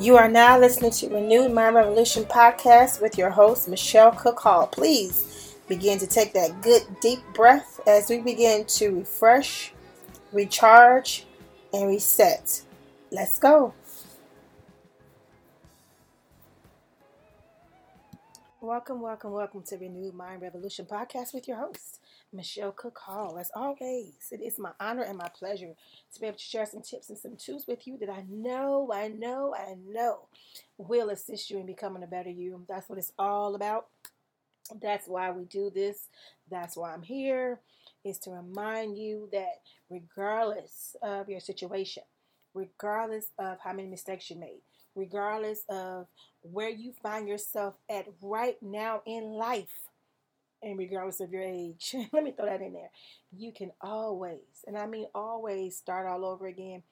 You are now listening to Renewed Mind Revolution podcast with your host, Michelle Cook Hall. Please begin to take that good deep breath as we begin to refresh, recharge, and reset. Let's go. Welcome, welcome, welcome to Renewed Mind Revolution podcast with your host, Michelle Cook. As always, it is my honor and my pleasure to be able to share some tips and some tools with you that I know, I know, I know will assist you in becoming a better you. That's what it's all about. That's why we do this. That's why I'm here, is to remind you that regardless of your situation, regardless of how many mistakes you made, regardless of where you find yourself at right now in life, and regardless of your age, let me throw that in there. You can always, and I mean always, start all over again.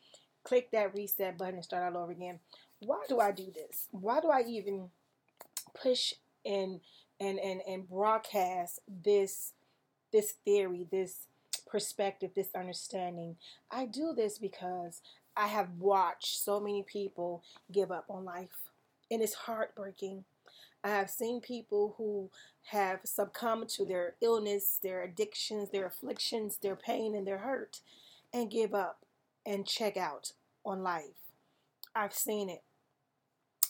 Click that reset button and start all over again. Why do I do this? Why do I even push and and and and broadcast this this theory, this perspective, this understanding? I do this because I have watched so many people give up on life and it's heartbreaking. I have seen people who have succumbed to their illness, their addictions, their afflictions, their pain, and their hurt, and give up and check out on life. I've seen it.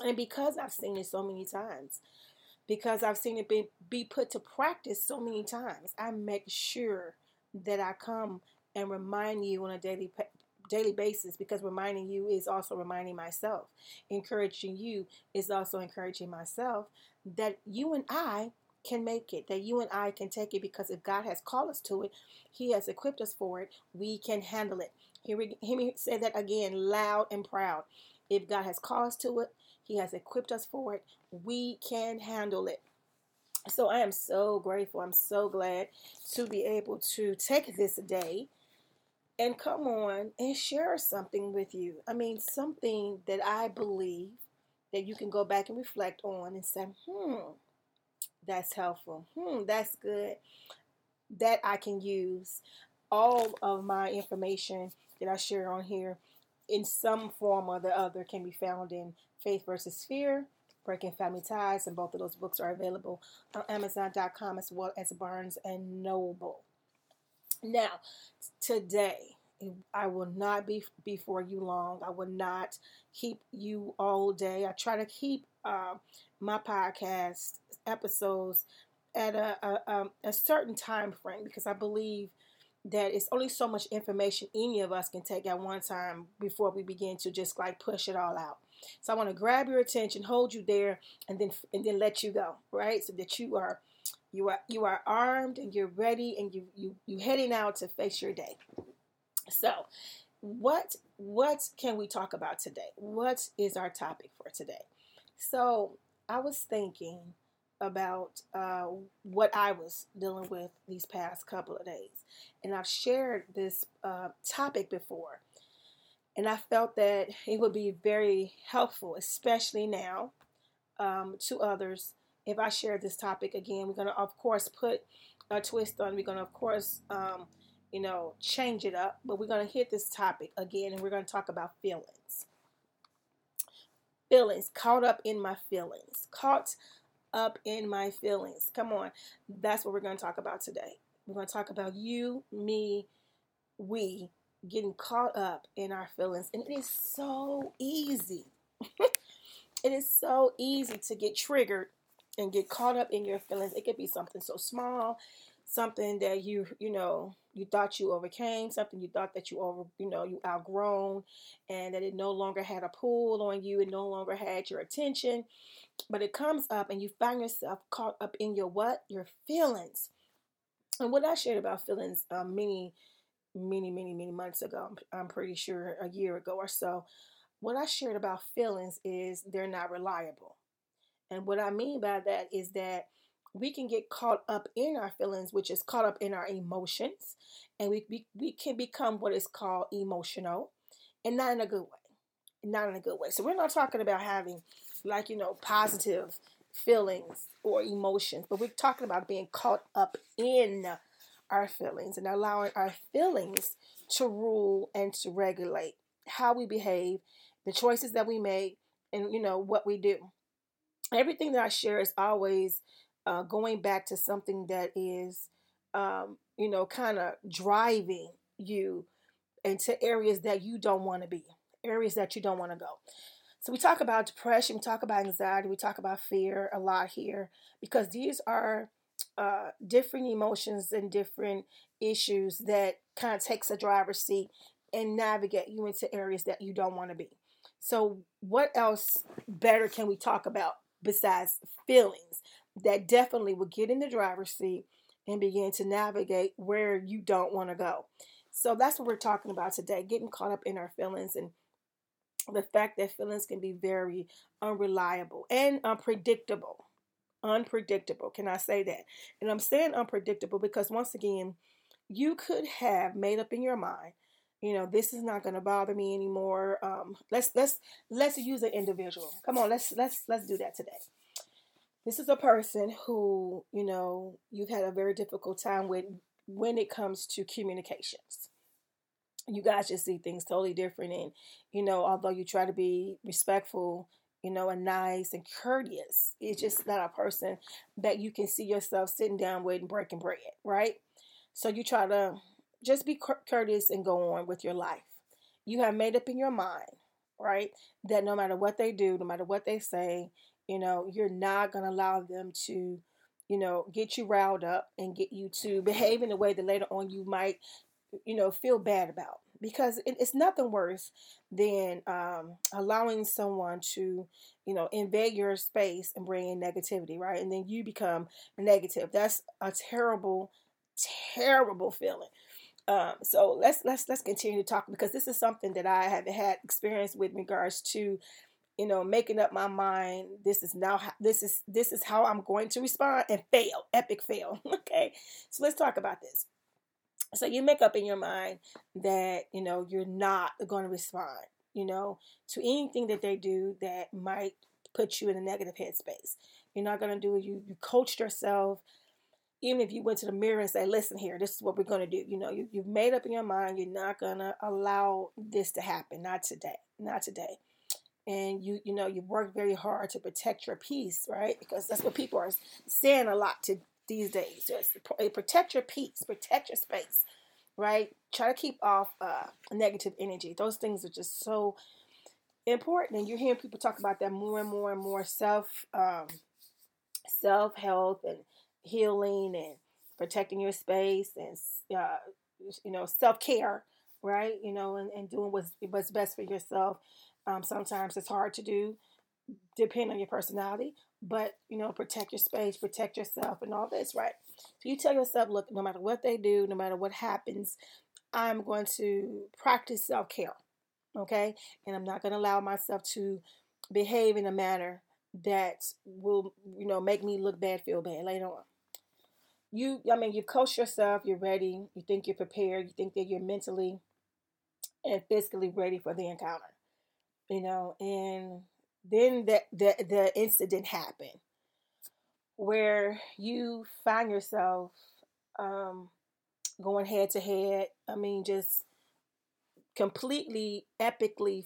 And because I've seen it so many times, because I've seen it be, be put to practice so many times, I make sure that I come and remind you on a daily daily basis because reminding you is also reminding myself. Encouraging you is also encouraging myself that you and I can make it, that you and I can take it because if God has called us to it, He has equipped us for it, we can handle it. Hear me, say that again loud and proud. If God has called us to it, He has equipped us for it, we can handle it. So I am so grateful. I'm so glad to be able to take this day and come on and share something with you. I mean, something that I believe that you can go back and reflect on and say, hmm, that's helpful. Hmm, that's good. That I can use. All of my information that I share on here in some form or the other can be found in Faith versus Fear, Breaking Family Ties, and both of those books are available on Amazon.com as well as Barnes and Noble. Now, today, I will not be before you long. I will not keep you all day. I try to keep uh, my podcast episodes at a, a, um, a certain time frame because I believe that it's only so much information any of us can take at one time before we begin to just like push it all out. So I want to grab your attention, hold you there, and then and then let you go, right? So that you are you are you are armed and you're ready and you you you heading out to face your day. So, what what can we talk about today? What is our topic for today? So, I was thinking about uh, what I was dealing with these past couple of days, and I've shared this uh, topic before, and I felt that it would be very helpful, especially now, um, to others if I share this topic again. We're gonna, of course, put a twist on. We're gonna, of course. Um, you know, change it up. But we're going to hit this topic again and we're going to talk about feelings. Feelings, caught up in my feelings. Caught up in my feelings. Come on. That's what we're going to talk about today. We're going to talk about you, me, we getting caught up in our feelings. And it is so easy. it is so easy to get triggered and get caught up in your feelings. It could be something so small, something that you, you know, you thought you overcame something you thought that you over you know you outgrown and that it no longer had a pull on you it no longer had your attention. But it comes up and you find yourself caught up in your what? Your feelings. And what i shared about feelings um, many many many many months ago i'm pretty sure a year ago or so what i shared about feelings is they're not reliable and what i mean by that is that we can get caught up in our feelings, which is caught up in our emotions, and we, we, we can become what is called emotional and not in a good way. Not in a good way. So we're not talking about having like, you know, positive feelings or emotions, but we're talking about being caught up in our feelings and allowing our feelings to rule and to regulate how we behave, the choices that we make, and you know what we do. Everything that I share is always uh, going back to something that is, um, you know, kind of driving you into areas that you don't want to be, areas that you don't want to go. So we talk about depression, we talk about anxiety, we talk about fear a lot here because these are uh, different emotions and different issues that kind of takes a driver's seat and navigate you into areas that you don't want to be. So, what else better can we talk about besides feelings that definitely will get in the driver's seat and begin to navigate where you don't want to go? So, that's what we're talking about today getting caught up in our feelings and the fact that feelings can be very unreliable and unpredictable. Unpredictable. Can I say that? And I'm saying unpredictable because, once again, you could have made up in your mind you know this is not going to bother me anymore um let's let's let's use an individual. Come on let's let's let's do that today. This is a person who you know you've had a very difficult time with when it comes to communications. You guys just see things totally different and you know although you try to be respectful you know and nice and courteous it's just not a person that you can see yourself sitting down with and breaking bread right? So you try to just be courteous and go on with your life. You have made up in your mind, right, that no matter what they do, no matter what they say, you know, you're not going to allow them to, you know, get you riled up and get you to behave in a way that later on you might, you know, feel bad about. Because it's nothing worse than um, allowing someone to, you know, invade your space and bring in negativity, right? And then you become negative. That's a terrible, terrible feeling. Um, so let's let's let's continue to talk because this is something that I have had experience with regards to, you know, making up my mind. This is now this is this is how I'm going to respond and fail, epic fail. okay, so let's talk about this. So you make up in your mind that you know you're not going to respond, you know, to anything that they do that might put you in a negative headspace. You're not going to do it. You you coached yourself even if you went to the mirror and say, listen here, this is what we're going to do. You know, you, you've made up in your mind, you're not going to allow this to happen. Not today. Not today. And you, you know, you work very hard to protect your peace, right? Because that's what people are saying a lot to these days. Just protect your peace, protect your space, right? Try to keep off uh, negative energy. Those things are just so important. And you're hearing people talk about that more and more and more self, um, self health and healing and protecting your space and uh, you know self-care right? You know and, and doing what's, what's best for yourself. Um, sometimes it's hard to do depending on your personality but you know protect your space protect yourself and all this right? So you tell yourself look no matter what they do no matter what happens i'm going to practice self-care okay? And i'm not going to allow myself to behave in a manner that will you know make me look bad feel bad later on you i mean you coach yourself you're ready you think you're prepared you think that you're mentally and physically ready for the encounter you know and then that the, the incident happened where you find yourself um, going head to head i mean just completely epically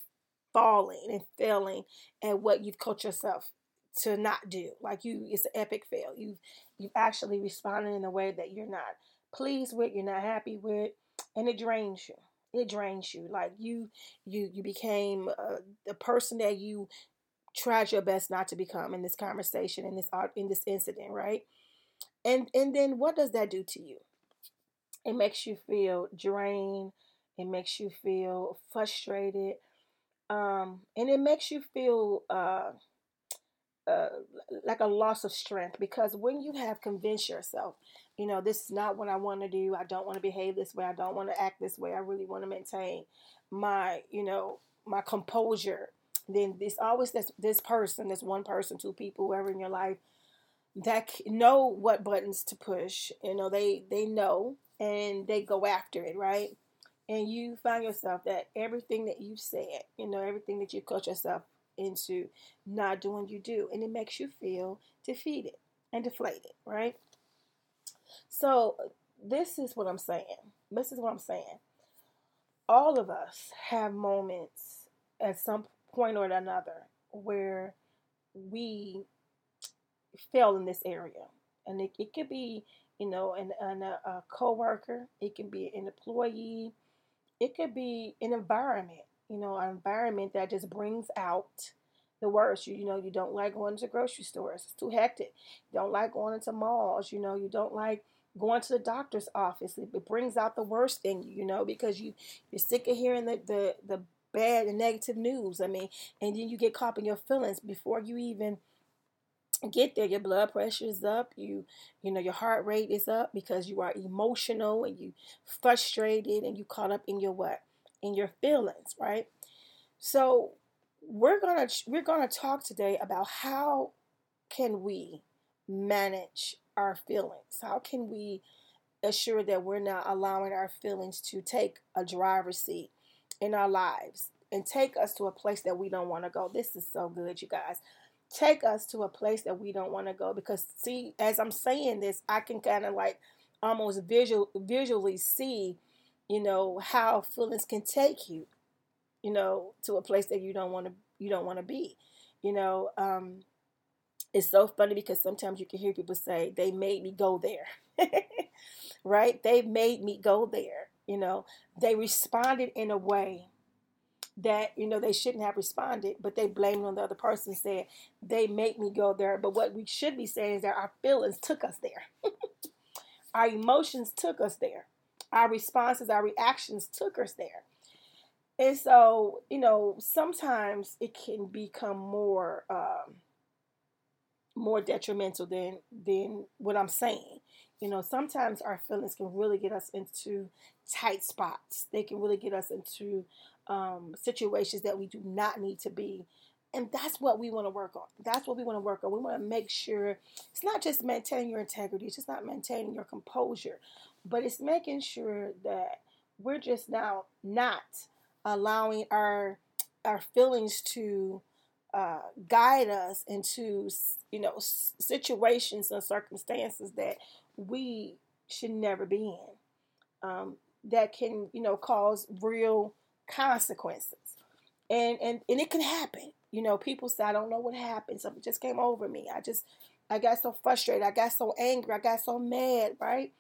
falling and failing at what you've coached yourself to not do. Like you, it's an epic fail. You've you've actually responded in a way that you're not pleased with, you're not happy with, and it drains you. It drains you. Like you, you, you became uh, the person that you tried your best not to become in this conversation, in this in this incident, right? And and then what does that do to you? It makes you feel drained. It makes you feel frustrated. Um, and it makes you feel uh, uh, like a loss of strength because when you have convinced yourself, you know, this is not what I want to do. I don't want to behave this way. I don't want to act this way. I really want to maintain my, you know, my composure. Then there's always this this person, this one person, two people, whoever in your life that know what buttons to push. You know, they they know and they go after it, right? And you find yourself that everything that you said, you know, everything that you coach yourself into not doing you do. And it makes you feel defeated and deflated, right? So, this is what I'm saying. This is what I'm saying. All of us have moments at some point or another where we fail in this area. And it, it could be, you know, an, an, a, a co-worker. It can be an employee. It could be an environment, you know, an environment that just brings out the worst. You, you know, you don't like going to grocery stores. It's too hectic. You don't like going into malls. You know, you don't like going to the doctor's office. It, brings out the worst in you, you know, because you, you're sick of hearing the, the, the bad and negative news. I mean, and then you get caught in your feelings before you even – get there your blood pressure is up you you know your heart rate is up because you are emotional and you frustrated and you caught up in your what in your feelings right? So we're gonna we're gonna talk today about how can we manage our feelings? How can we assure that we're not allowing our feelings to take a driver's seat in our lives and take us to a place that we don't want to go? This is so good you guys. Take us to a place that we don't want to go because see as i'm saying this i can kind of like almost visual visually see you know how feelings can take you you know to a place that you don't want to you don't want to be you know um it's so funny because sometimes you can hear people say they made me go there right they made me go there you know they responded in a way that you know they shouldn't have responded, but they blamed on the other person, said they made me go there. But what we should be saying is that our feelings took us there. our emotions took us there. Our responses, our reactions took us there. And so, you know, sometimes it can become more um, more detrimental than than what I'm saying. You know, sometimes our feelings can really get us into tight spots. They can really get us into um, situations that we do not need to be. And that's what we want to work on. That's what we want to work on. We want to make sure it's not just maintaining your integrity, it's just not maintaining your composure, but it's making sure that we're just now not allowing our our feelings to uh, guide us into you know situations and circumstances that we should never be in um, that can you know cause real consequences. And and and it can happen. You know, people say I don't know what happened. Something just came over me. I just I got so frustrated. I got so angry. I got so mad, right?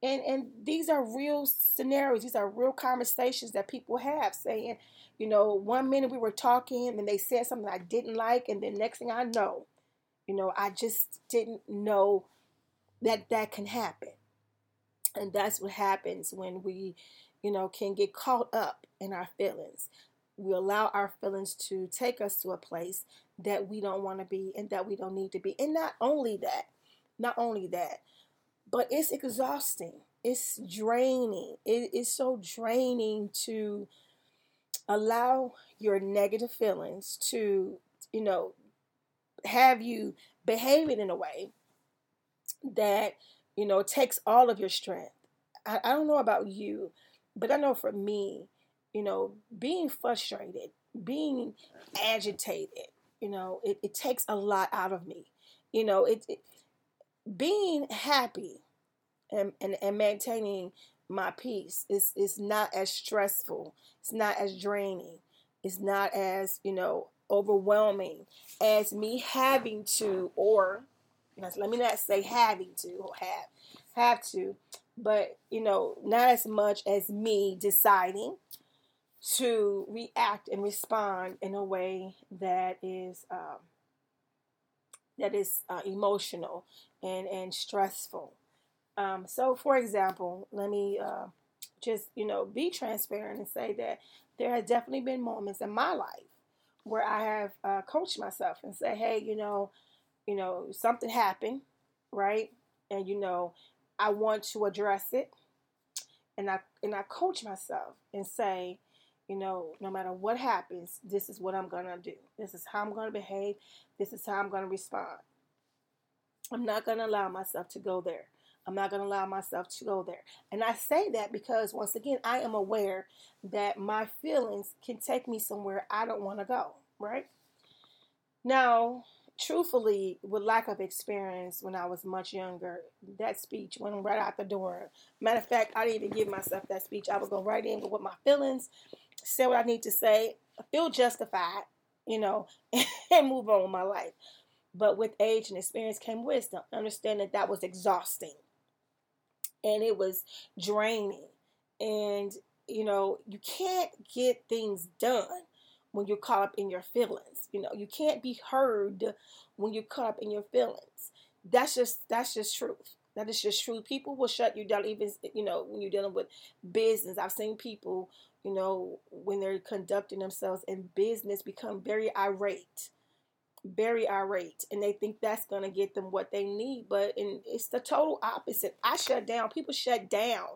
And and these are real scenarios. These are real conversations that people have saying, you know, one minute we were talking and they said something I didn't like and then next thing I know, you know, I just didn't know that that can happen. And that's what happens when we you know, can get caught up in our feelings. We allow our feelings to take us to a place that we don't want to be and that we don't need to be. And not only that, not only that, but it's exhausting. It's draining. It is so draining to allow your negative feelings to, you know, have you behaving in a way that, you know, takes all of your strength. I, I don't know about you, but I know for me, you know, being frustrated, being agitated, you know, it, it takes a lot out of me. You know, it, it being happy and, and, and maintaining my peace is is not as stressful. It's not as draining. It's not as, you know, overwhelming as me having to or let me not say having to or have have to but you know, not as much as me deciding to react and respond in a way that is um, that is uh, emotional and and stressful. Um, so, for example, let me uh, just you know be transparent and say that there has definitely been moments in my life where I have uh, coached myself and say, hey, you know, you know, something happened, right? And you know, I want to address it. And I and I coach myself and say, you know, no matter what happens, this is what I'm going to do. This is how I'm going to behave. This is how I'm going to respond. I'm not going to allow myself to go there. I'm not going to allow myself to go there. And I say that because, once again, I am aware that my feelings can take me somewhere I don't want to go, right? Now, truthfully, with lack of experience when I was much younger, that speech went right out the door. Matter of fact, I didn't even give myself that speech. I would go right in with my feelings, say what I need to say, feel justified, you know, and move on with my life. But with age and experience came wisdom. Understand that that was exhausting and it was draining. And, you know, you can't get things done when you're caught up in your feelings. You know, you can't be heard when you're caught up in your feelings. That's just that's just truth. That is just true. People will shut you down, even you know when you're dealing with business. I've seen people, you know, when they're conducting themselves in business, become very irate, very irate, and they think that's gonna get them what they need. But and it's the total opposite. I shut down. People shut down,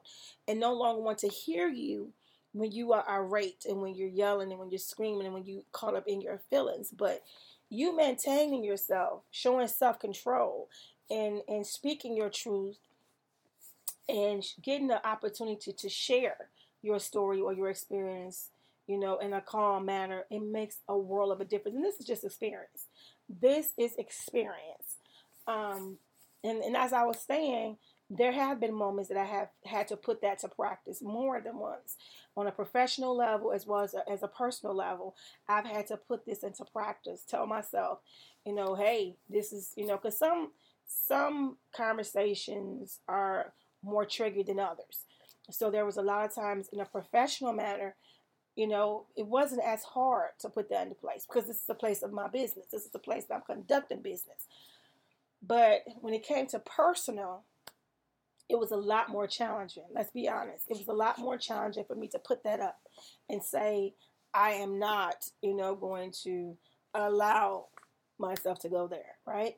and no longer want to hear you when you are irate and when you're yelling and when you're screaming and when you caught up in your feelings. But you maintaining yourself, showing self control, and and speaking your truth and getting the opportunity to share your story or your experience you know in a calm manner it makes a world of a difference and this is just experience this is experience um and, and as i was saying there have been moments that i have had to put that to practice more than once on a professional level as well as a, as a personal level i've had to put this into practice tell myself you know hey this is you know because some some conversations are more triggered than others. So there was a lot of times in a professional manner, you know, it wasn't as hard to put that into place because this is the place of my business. This is the place that I'm conducting business. But when it came to personal, it was a lot more challenging. Let's be honest. It was a lot more challenging for me to put that up and say, I am not, you know, going to allow myself to go there, right?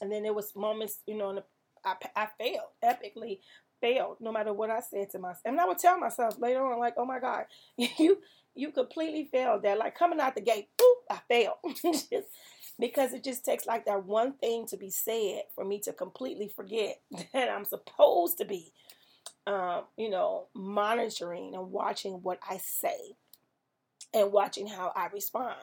And then there was moments, you know, I, I failed, epically failed, no matter what I said to myself. And I would tell myself later on, like, oh my God, you you completely failed that. Like coming out the gate, boop, I failed. because it just takes like that one thing to be said for me to completely forget that I'm supposed to be, um, you know, monitoring and watching what I say and watching how I respond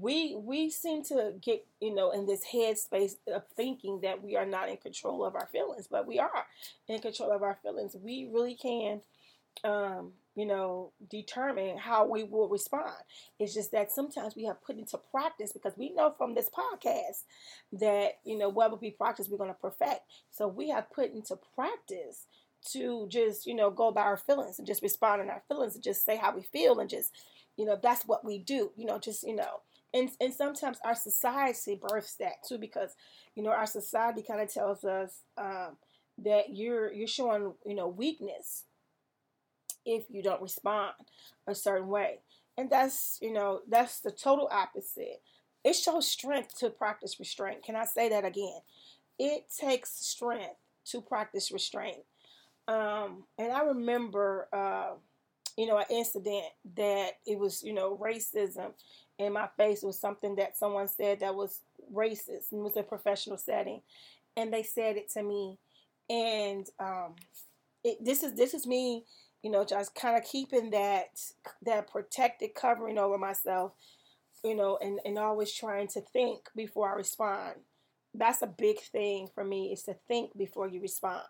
we we seem to get you know in this headspace of thinking that we are not in control of our feelings but we are in control of our feelings. We really can um you know determine how we will respond. It's just that sometimes we have put into practice because we know from this podcast that you know what we practice we're going to perfect. So we have put into practice to just you know go by our feelings and just respond in our feelings and just say how we feel and just you know that's what we do you know just you know and and sometimes our society births that too because you know our society kind of tells us um, that you're you're showing you know weakness if you don't respond a certain way. And that's you know that's the total opposite. It shows strength to practice restraint. Can i say that again? It takes strength to practice restraint. Um, and i remember uh, you know an incident that it was you know racism in my face was something that someone said that was racist and was a professional setting, and they said it to me, and um, it, this is this is me, you know, just kind of keeping that that protected covering over myself, you know, and and always trying to think before I respond. That's a big thing for me is to think before you respond.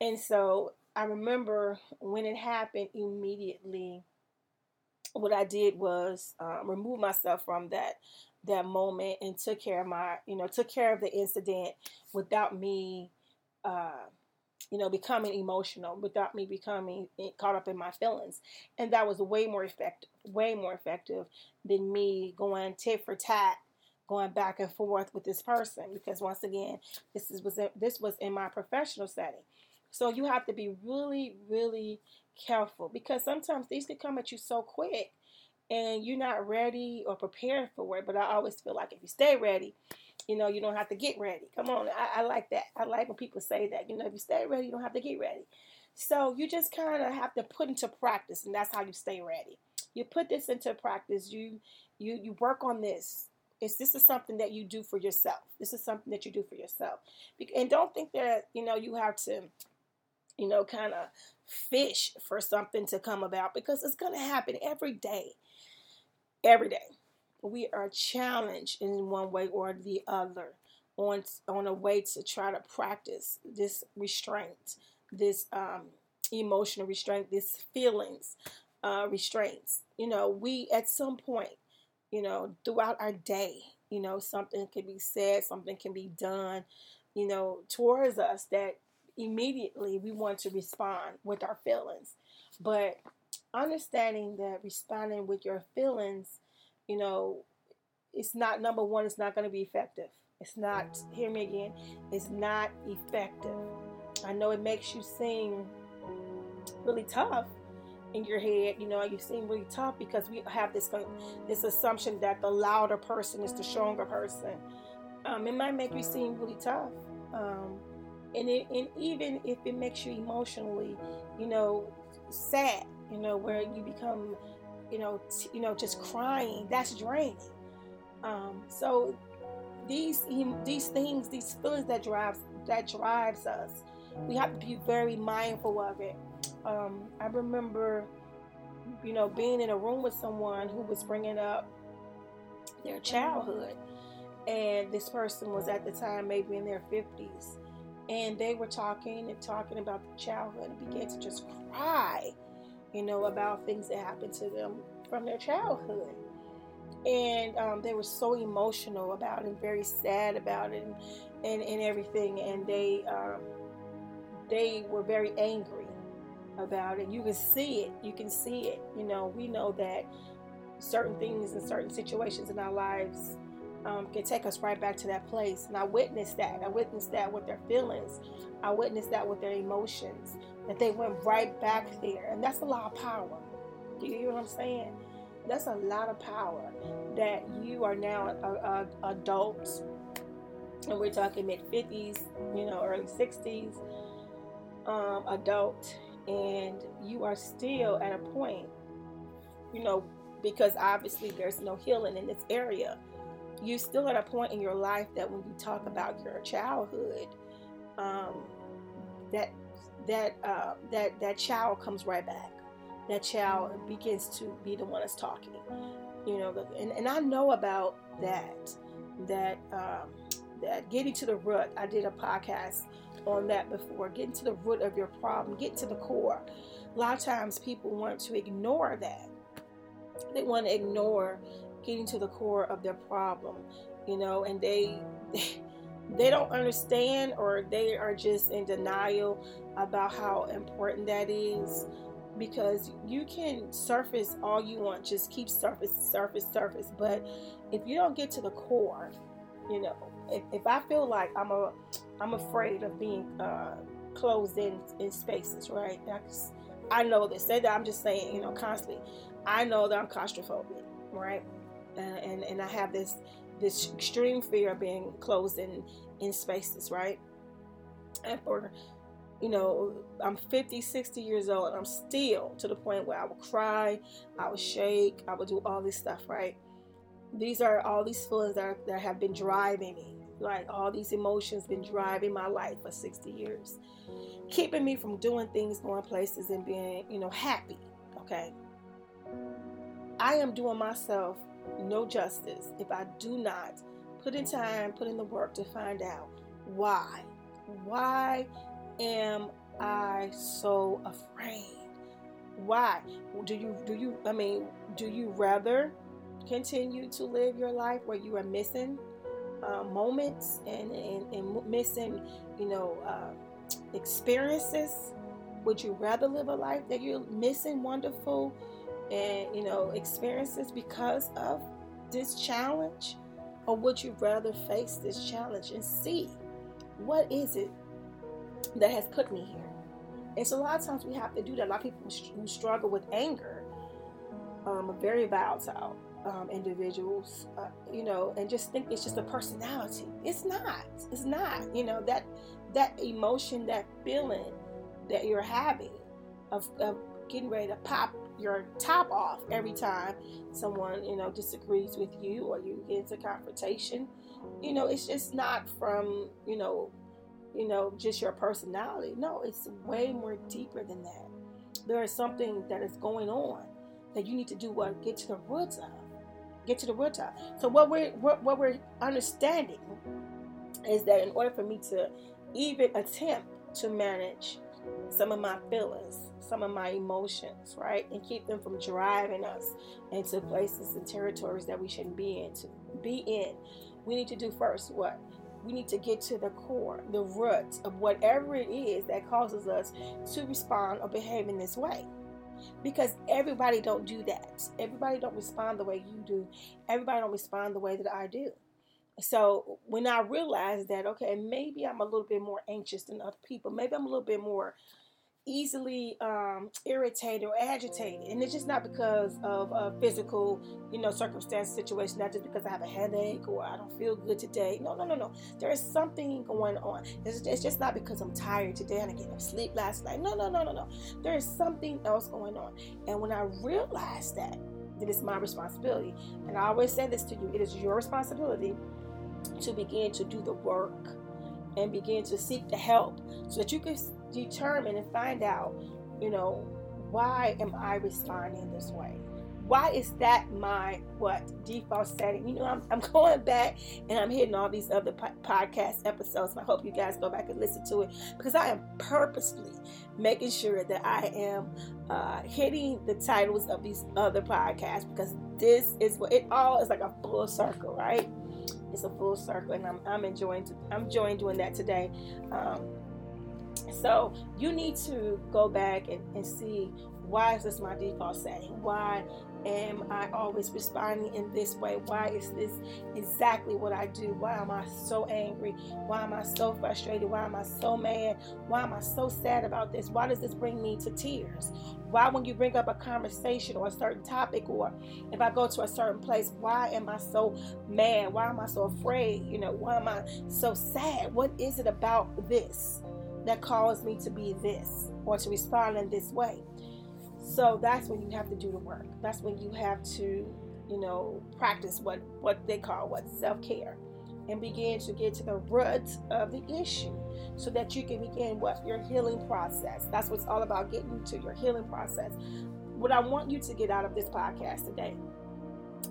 And so I remember when it happened immediately what I did was um, remove myself from that that moment and took care of my, you know, took care of the incident without me, uh, you know, becoming emotional, without me becoming caught up in my feelings, and that was way more effective, way more effective than me going tit for tat, going back and forth with this person. Because once again, this is was this was in my professional setting, so you have to be really, really careful because sometimes these can come at you so quick and you're not ready or prepared for it. But I always feel like if you stay ready, you know, you don't have to get ready. Come on, I, I like that. I like when people say that. You know, if you stay ready, you don't have to get ready. So you just kind of have to put into practice, and that's how you stay ready. You put this into practice. You you you work on this. It's this is something that you do for yourself. This is something that you do for yourself. And don't think that you know you have to, you know, kind of fish for something to come about because it's going to happen every day. Every day. We are challenged in one way or the other on on a way to try to practice this restraint, this um, emotional restraint, this feelings uh, restraints. You know, we at some point, you know, throughout our day. You know, something can be said, something can be done, you know, towards us that immediately we want to respond with our feelings. But understanding that responding with your feelings, you know, it's not number one, it's not going to be effective. It's not, hear me again, it's not effective. I know it makes you seem really tough in your head, you know, you seem really tough because we have this this assumption that the louder person is the stronger person. Um, it might make you seem really tough, um, and it, and even if it makes you emotionally, you know, sad, you know, where you become, you know, t- you know, just crying. That's draining. Um, so these these things, these feelings that drives that drives us, we have to be very mindful of it. Um, I remember, you know, being in a room with someone who was bringing up their childhood, and this person was at the time maybe in their fifties, and they were talking and talking about the childhood and began to just cry, you know, about things that happened to them from their childhood and um, they were so emotional about it, and very sad about it, and and, and everything. And they um, they were very angry about it. You can see it. You can see it. You know, we know that certain things and certain situations in our lives um, can take us right back to that place. And I witnessed that. I witnessed that with their feelings. I witnessed that with their emotions. That they went right back there, and that's a lot of power. Do you hear what I'm saying? That's a lot of power that you are now a, a, adults, and we're talking mid 50s, you know, early 60s, um, adult, and you are still at a point, you know, because obviously there's no healing in this area. You still at a point in your life that when you talk about your childhood, um, that that uh, that that child comes right back that child begins to be the one that's talking. You know, and, and I know about that, that, um, that getting to the root. I did a podcast on that before. Getting to the root of your problem, get to the core. A lot of times people want to ignore that. They want to ignore getting to the core of their problem, you know, and they they don't understand or they are just in denial about how important that is because you can surface all you want, just keep surface, surface, surface. But if you don't get to the core, you know, if, if I feel like I'm a, I'm afraid of being uh, closed in in spaces, right? That's, I know this. Say that I'm just saying, you know, constantly. I know that I'm claustrophobic, right? Uh, and and I have this this extreme fear of being closed in in spaces, right? And for you know, I'm 50, 60 years old, and I'm still to the point where I will cry, I will shake, I will do all this stuff, right? These are all these feelings that, are, that have been driving me. Like all these emotions been driving my life for 60 years, keeping me from doing things, going places, and being, you know, happy. Okay. I am doing myself no justice if I do not put in time, put in the work to find out why. Why am I so afraid? Why? Do you do you I mean, do you rather continue to live your life where you are missing uh, moments and, and, and, missing, you know, uh, experiences? Would you rather live a life that you're missing wonderful and you know experiences because of this challenge, or would you rather face this challenge and see what is it that has put me here. And so a lot of times we have to do that. A lot of people who struggle with anger um, very volatile um, individuals, uh, you know, and just think it's just a personality. It's not. It's not. You know that that emotion, that feeling that you're having of, of getting ready to pop your top off every time someone you know disagrees with you or you get into confrontation you know it's just not from you know you know, just your personality. No, it's way more deeper than that. There is something that is going on that you need to do what get to the roots of. Get to the roots of. So what we're what, what we're understanding is that in order for me to even attempt to manage some of my feelings, some of my emotions, right? And keep them from driving us into places and territories that we shouldn't be in. To be in, we need to do first what? We need to get to the core, the root of whatever it is that causes us to respond or behave in this way because everybody don't do that everybody don't respond the way you do everybody don't respond the way that i do so when I realized that, okay, maybe I'm a little bit more anxious than other people, maybe I'm a little bit more easily um, irritated or agitated, and it's just not because of a physical, you know, circumstance situation, not just because I have a headache or I don't feel good today. No, no, no, no. There is something going on. It's, it's just not because I'm tired today and I no sleep last night. No, no, no, no, no. There is something else going on, and when I realized that, that it's my responsibility, and I always say this to you: it is your responsibility to begin to do the work and begin to seek the help so that you can determine and find out, you know, why am I responding this way? Why is that my what default setting? You know, I'm, I'm going back and I'm hitting all these other po- podcast episodes. And I hope you guys go back and listen to it because I am purposely making sure that I am uh, hitting the titles of these other podcasts because this is what it all is like a full circle, right? It's a full circle, and I'm, I'm enjoying I'm enjoying doing that today. Um, so you need to go back and, and see why is this my default setting? Why am I always responding in this way? Why is this exactly what I do? Why am I so angry? Why am I so frustrated? Why am I so mad? Why am I so sad about this? Why does this bring me to tears? Why, when you bring up a conversation or a certain topic, or if I go to a certain place, why am I so mad? Why am I so afraid? You know, why am I so sad? What is it about this that caused me to be this or to respond in this way? So that's when you have to do the work. That's when you have to, you know, practice what what they call what self-care and begin to get to the root of the issue so that you can begin what your healing process. That's what's all about getting to your healing process. What I want you to get out of this podcast today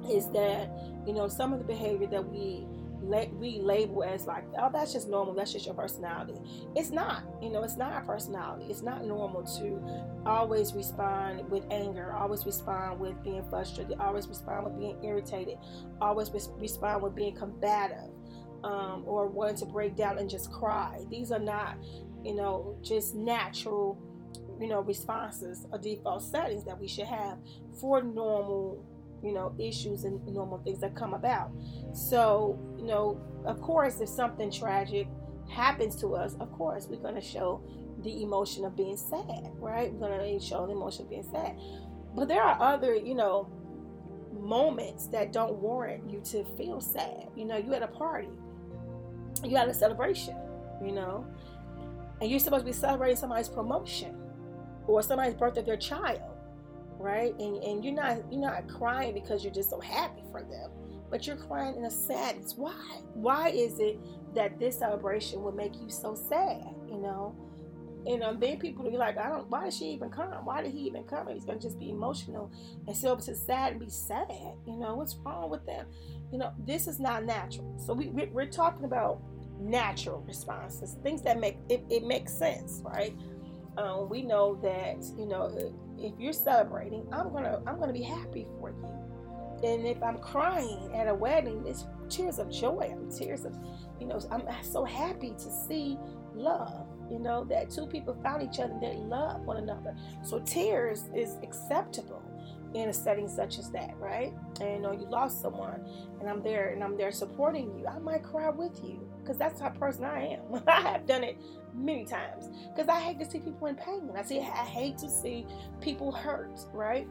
is that, you know, some of the behavior that we we label as like, oh, that's just normal. That's just your personality. It's not. You know, it's not our personality. It's not normal to always respond with anger, always respond with being frustrated, always respond with being irritated, always respond with being combative, um, or wanting to break down and just cry. These are not, you know, just natural, you know, responses or default settings that we should have for normal you know, issues and normal things that come about. So, you know, of course, if something tragic happens to us, of course, we're going to show the emotion of being sad, right? We're going to show the emotion of being sad. But there are other, you know, moments that don't warrant you to feel sad. You know, you at a party, you at a celebration, you know, and you're supposed to be celebrating somebody's promotion or somebody's birth of their child right? And and you're not you're not crying because you're just so happy for them, but you're crying in a sadness. Why? Why is it that this celebration would make you so sad? You know. And um, then people be like, I don't. Why did she even come? Why did he even come? He's gonna just be emotional and sit over to sad and be sad. You know what's wrong with them? You know this is not natural. So we we're talking about natural responses, things that make it, it makes sense, right? Um, we know that you know if you're celebrating, I'm gonna I'm gonna be happy for you. And if I'm crying at a wedding, it's tears of joy. I mean, tears of, you know, I'm so happy to see love. You know that two people found each other, they love one another. So tears is acceptable in a setting such as that, right? And you know you lost someone, and I'm there and I'm there supporting you. I might cry with you because that's how person I am. I have done it many times because I hate to see people in pain. I see I hate to see people hurt, right?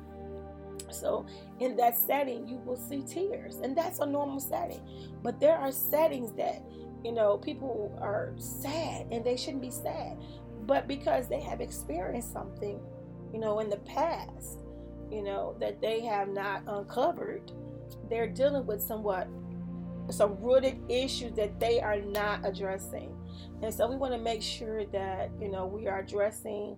So in that setting, you will see tears, and that's a normal setting. But there are settings that you know people are sad and they shouldn't be sad, but because they have experienced something, you know, in the past, you know, that they have not uncovered, they're dealing with somewhat some rooted issues that they are not addressing. And so we want to make sure that, you know, we are addressing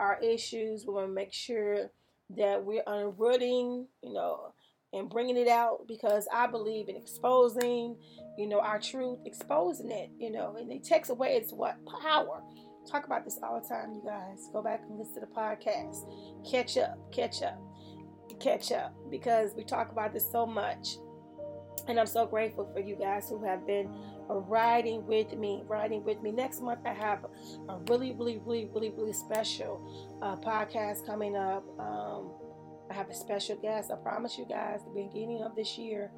our issues. We want to make sure that we're unrooting, you know, and bringing it out because I believe in exposing, you know, our truth, exposing it, you know, and it takes away its what power Talk about this all the time, you guys. Go back and listen to the podcast. Catch up, catch up, catch up because we talk about this so much. And I'm so grateful for you guys who have been riding with me, riding with me. Next month, I have a really, really, really, really, really special uh, podcast coming up. Um, I have a special guest. I promise you guys, the beginning of this year,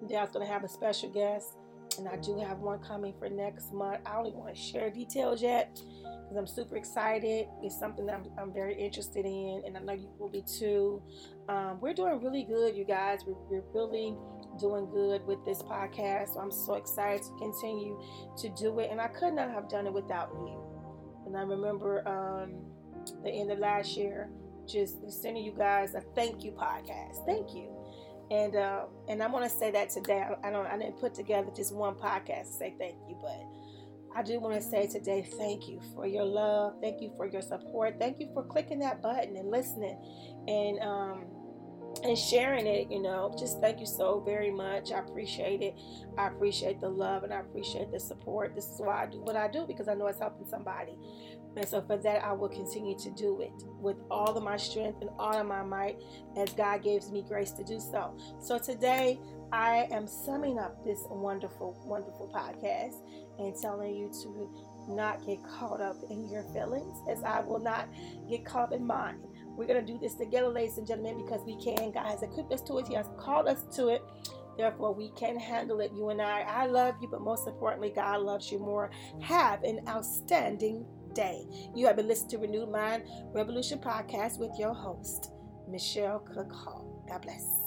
was going to have a special guest. And I do have one coming for next month. I don't want to share details yet because I'm super excited. It's something that I'm, I'm, very interested in, and I know you will be too. Um, we're doing really good, you guys. We're, we're really doing good with this podcast. So I'm so excited to continue to do it, and I could not have done it without you. And I remember um, the end of last year, just sending you guys a thank you podcast. Thank you. And uh, and I want to say that today. I, I don't. I didn't put together just one podcast to say thank you, but I do want to say today thank you for your love. Thank you for your support. Thank you for clicking that button and listening. And um, and sharing it, you know, just thank you so very much. I appreciate it. I appreciate the love and I appreciate the support. This is why I do what I do because I know it's helping somebody. And so for that, I will continue to do it with all of my strength and all of my might as God gives me grace to do so. So today, I am summing up this wonderful, wonderful podcast and telling you to not get caught up in your feelings as I will not get caught in mine. We're going to do this together, ladies and gentlemen, because we can. God has equipped us to it, He has called us to it. Therefore, we can handle it. You and I, I love you, but most importantly, God loves you more. Have an outstanding day. You have been listening to Renewed Mind Revolution podcast with your host, Michelle Cook Hall. God bless.